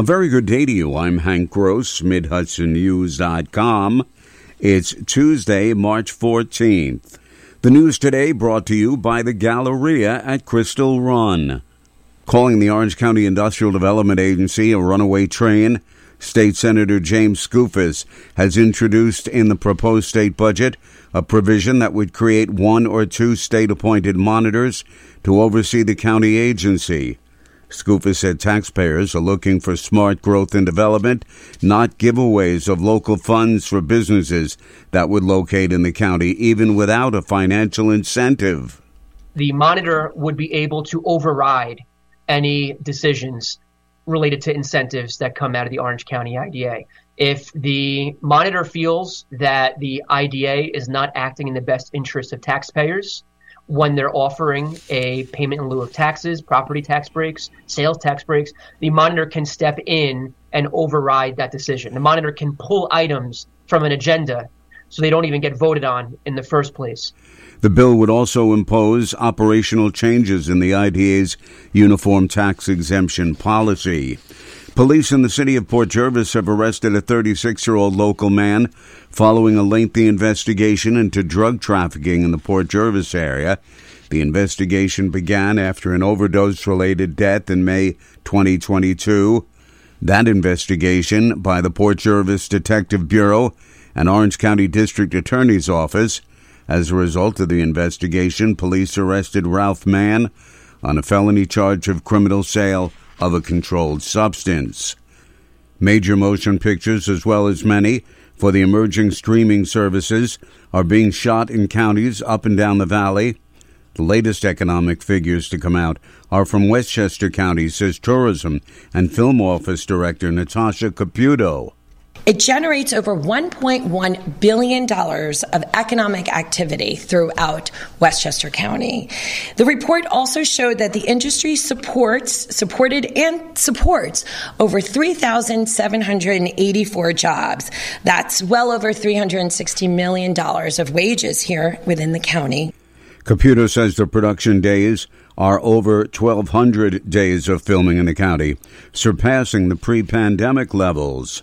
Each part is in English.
A very good day to you. I'm Hank Gross, MidHudsonNews.com. It's Tuesday, March 14th. The news today brought to you by the Galleria at Crystal Run. Calling the Orange County Industrial Development Agency a runaway train, State Senator James Skoufis has introduced in the proposed state budget a provision that would create one or two state appointed monitors to oversee the county agency. Skoufis said taxpayers are looking for smart growth and development, not giveaways of local funds for businesses that would locate in the county, even without a financial incentive. The monitor would be able to override any decisions related to incentives that come out of the Orange County IDA. If the monitor feels that the IDA is not acting in the best interest of taxpayers, when they're offering a payment in lieu of taxes, property tax breaks, sales tax breaks, the monitor can step in and override that decision. The monitor can pull items from an agenda so they don't even get voted on in the first place. The bill would also impose operational changes in the IDA's uniform tax exemption policy. Police in the city of Port Jervis have arrested a 36 year old local man following a lengthy investigation into drug trafficking in the Port Jervis area. The investigation began after an overdose related death in May 2022. That investigation by the Port Jervis Detective Bureau and Orange County District Attorney's Office. As a result of the investigation, police arrested Ralph Mann on a felony charge of criminal sale of a controlled substance. Major motion pictures, as well as many for the emerging streaming services, are being shot in counties up and down the valley. The latest economic figures to come out are from Westchester County, says Tourism and Film Office Director Natasha Caputo. It generates over $1.1 billion of economic activity throughout Westchester County. The report also showed that the industry supports, supported and supports over 3,784 jobs. That's well over $360 million of wages here within the county. Caputo says the production days are over 1,200 days of filming in the county, surpassing the pre pandemic levels.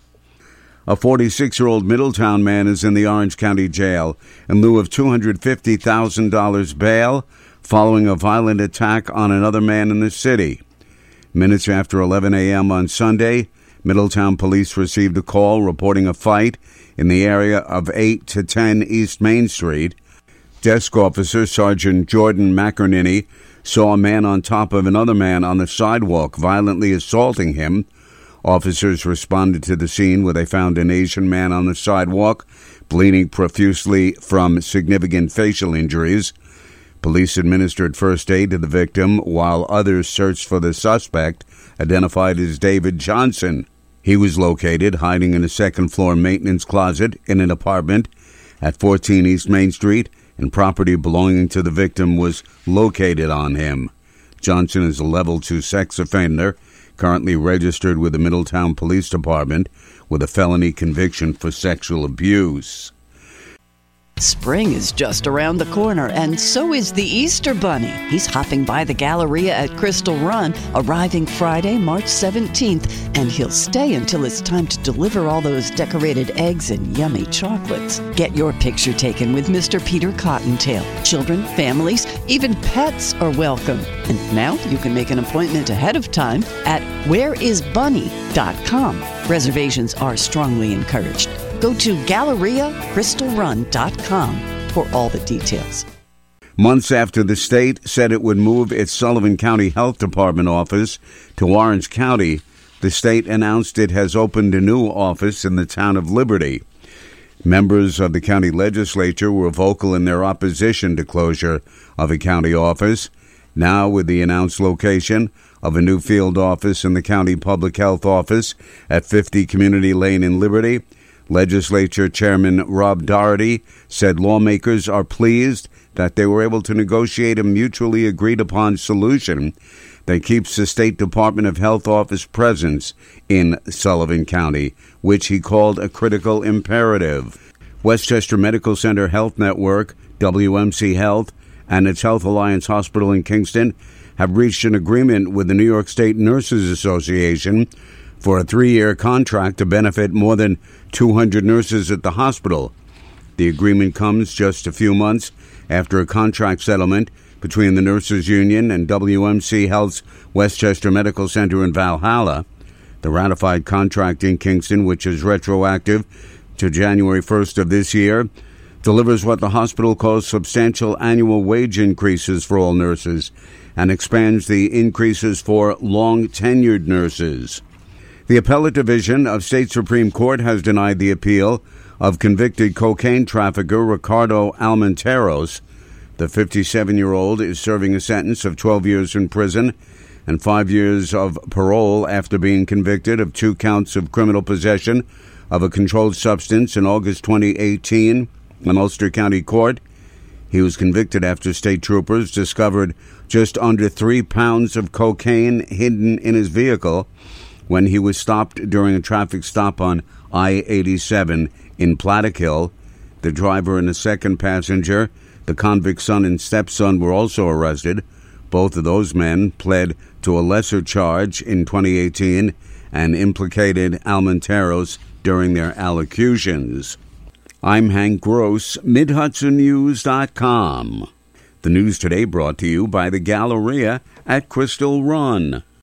A 46 year old Middletown man is in the Orange County Jail in lieu of $250,000 bail following a violent attack on another man in the city. Minutes after 11 a.m. on Sunday, Middletown police received a call reporting a fight in the area of 8 to 10 East Main Street. Desk officer Sergeant Jordan McInerney saw a man on top of another man on the sidewalk violently assaulting him. Officers responded to the scene where they found an Asian man on the sidewalk, bleeding profusely from significant facial injuries. Police administered first aid to the victim while others searched for the suspect, identified as David Johnson. He was located hiding in a second floor maintenance closet in an apartment at 14 East Main Street, and property belonging to the victim was located on him. Johnson is a level 2 sex offender currently registered with the Middletown Police Department with a felony conviction for sexual abuse. Spring is just around the corner, and so is the Easter Bunny. He's hopping by the Galleria at Crystal Run, arriving Friday, March 17th, and he'll stay until it's time to deliver all those decorated eggs and yummy chocolates. Get your picture taken with Mr. Peter Cottontail. Children, families, even pets are welcome. And now you can make an appointment ahead of time at whereisbunny.com. Reservations are strongly encouraged. Go to GalleriaCrystalRun.com for all the details. Months after the state said it would move its Sullivan County Health Department office to Orange County, the state announced it has opened a new office in the town of Liberty. Members of the county legislature were vocal in their opposition to closure of a county office. Now, with the announced location of a new field office in the county public health office at 50 Community Lane in Liberty, Legislature Chairman Rob Doherty said lawmakers are pleased that they were able to negotiate a mutually agreed upon solution that keeps the State Department of Health office presence in Sullivan County, which he called a critical imperative. Westchester Medical Center Health Network, WMC Health, and its Health Alliance Hospital in Kingston have reached an agreement with the New York State Nurses Association for a three year contract to benefit more than 200 nurses at the hospital. The agreement comes just a few months after a contract settlement between the Nurses Union and WMC Health's Westchester Medical Center in Valhalla. The ratified contract in Kingston, which is retroactive to January 1st of this year, delivers what the hospital calls substantial annual wage increases for all nurses and expands the increases for long tenured nurses. The appellate division of state Supreme Court has denied the appeal of convicted cocaine trafficker Ricardo Almenteros. The 57 year old is serving a sentence of 12 years in prison and five years of parole after being convicted of two counts of criminal possession of a controlled substance in August 2018 in Ulster County Court. He was convicted after state troopers discovered just under three pounds of cocaine hidden in his vehicle when he was stopped during a traffic stop on I 87 in Plattekill. The driver and the second passenger, the convict's son and stepson, were also arrested. Both of those men pled to a lesser charge in 2018 and implicated Almenteros during their allocutions. I'm Hank Gross, MidHudsonNews.com. The news today brought to you by the Galleria at Crystal Run.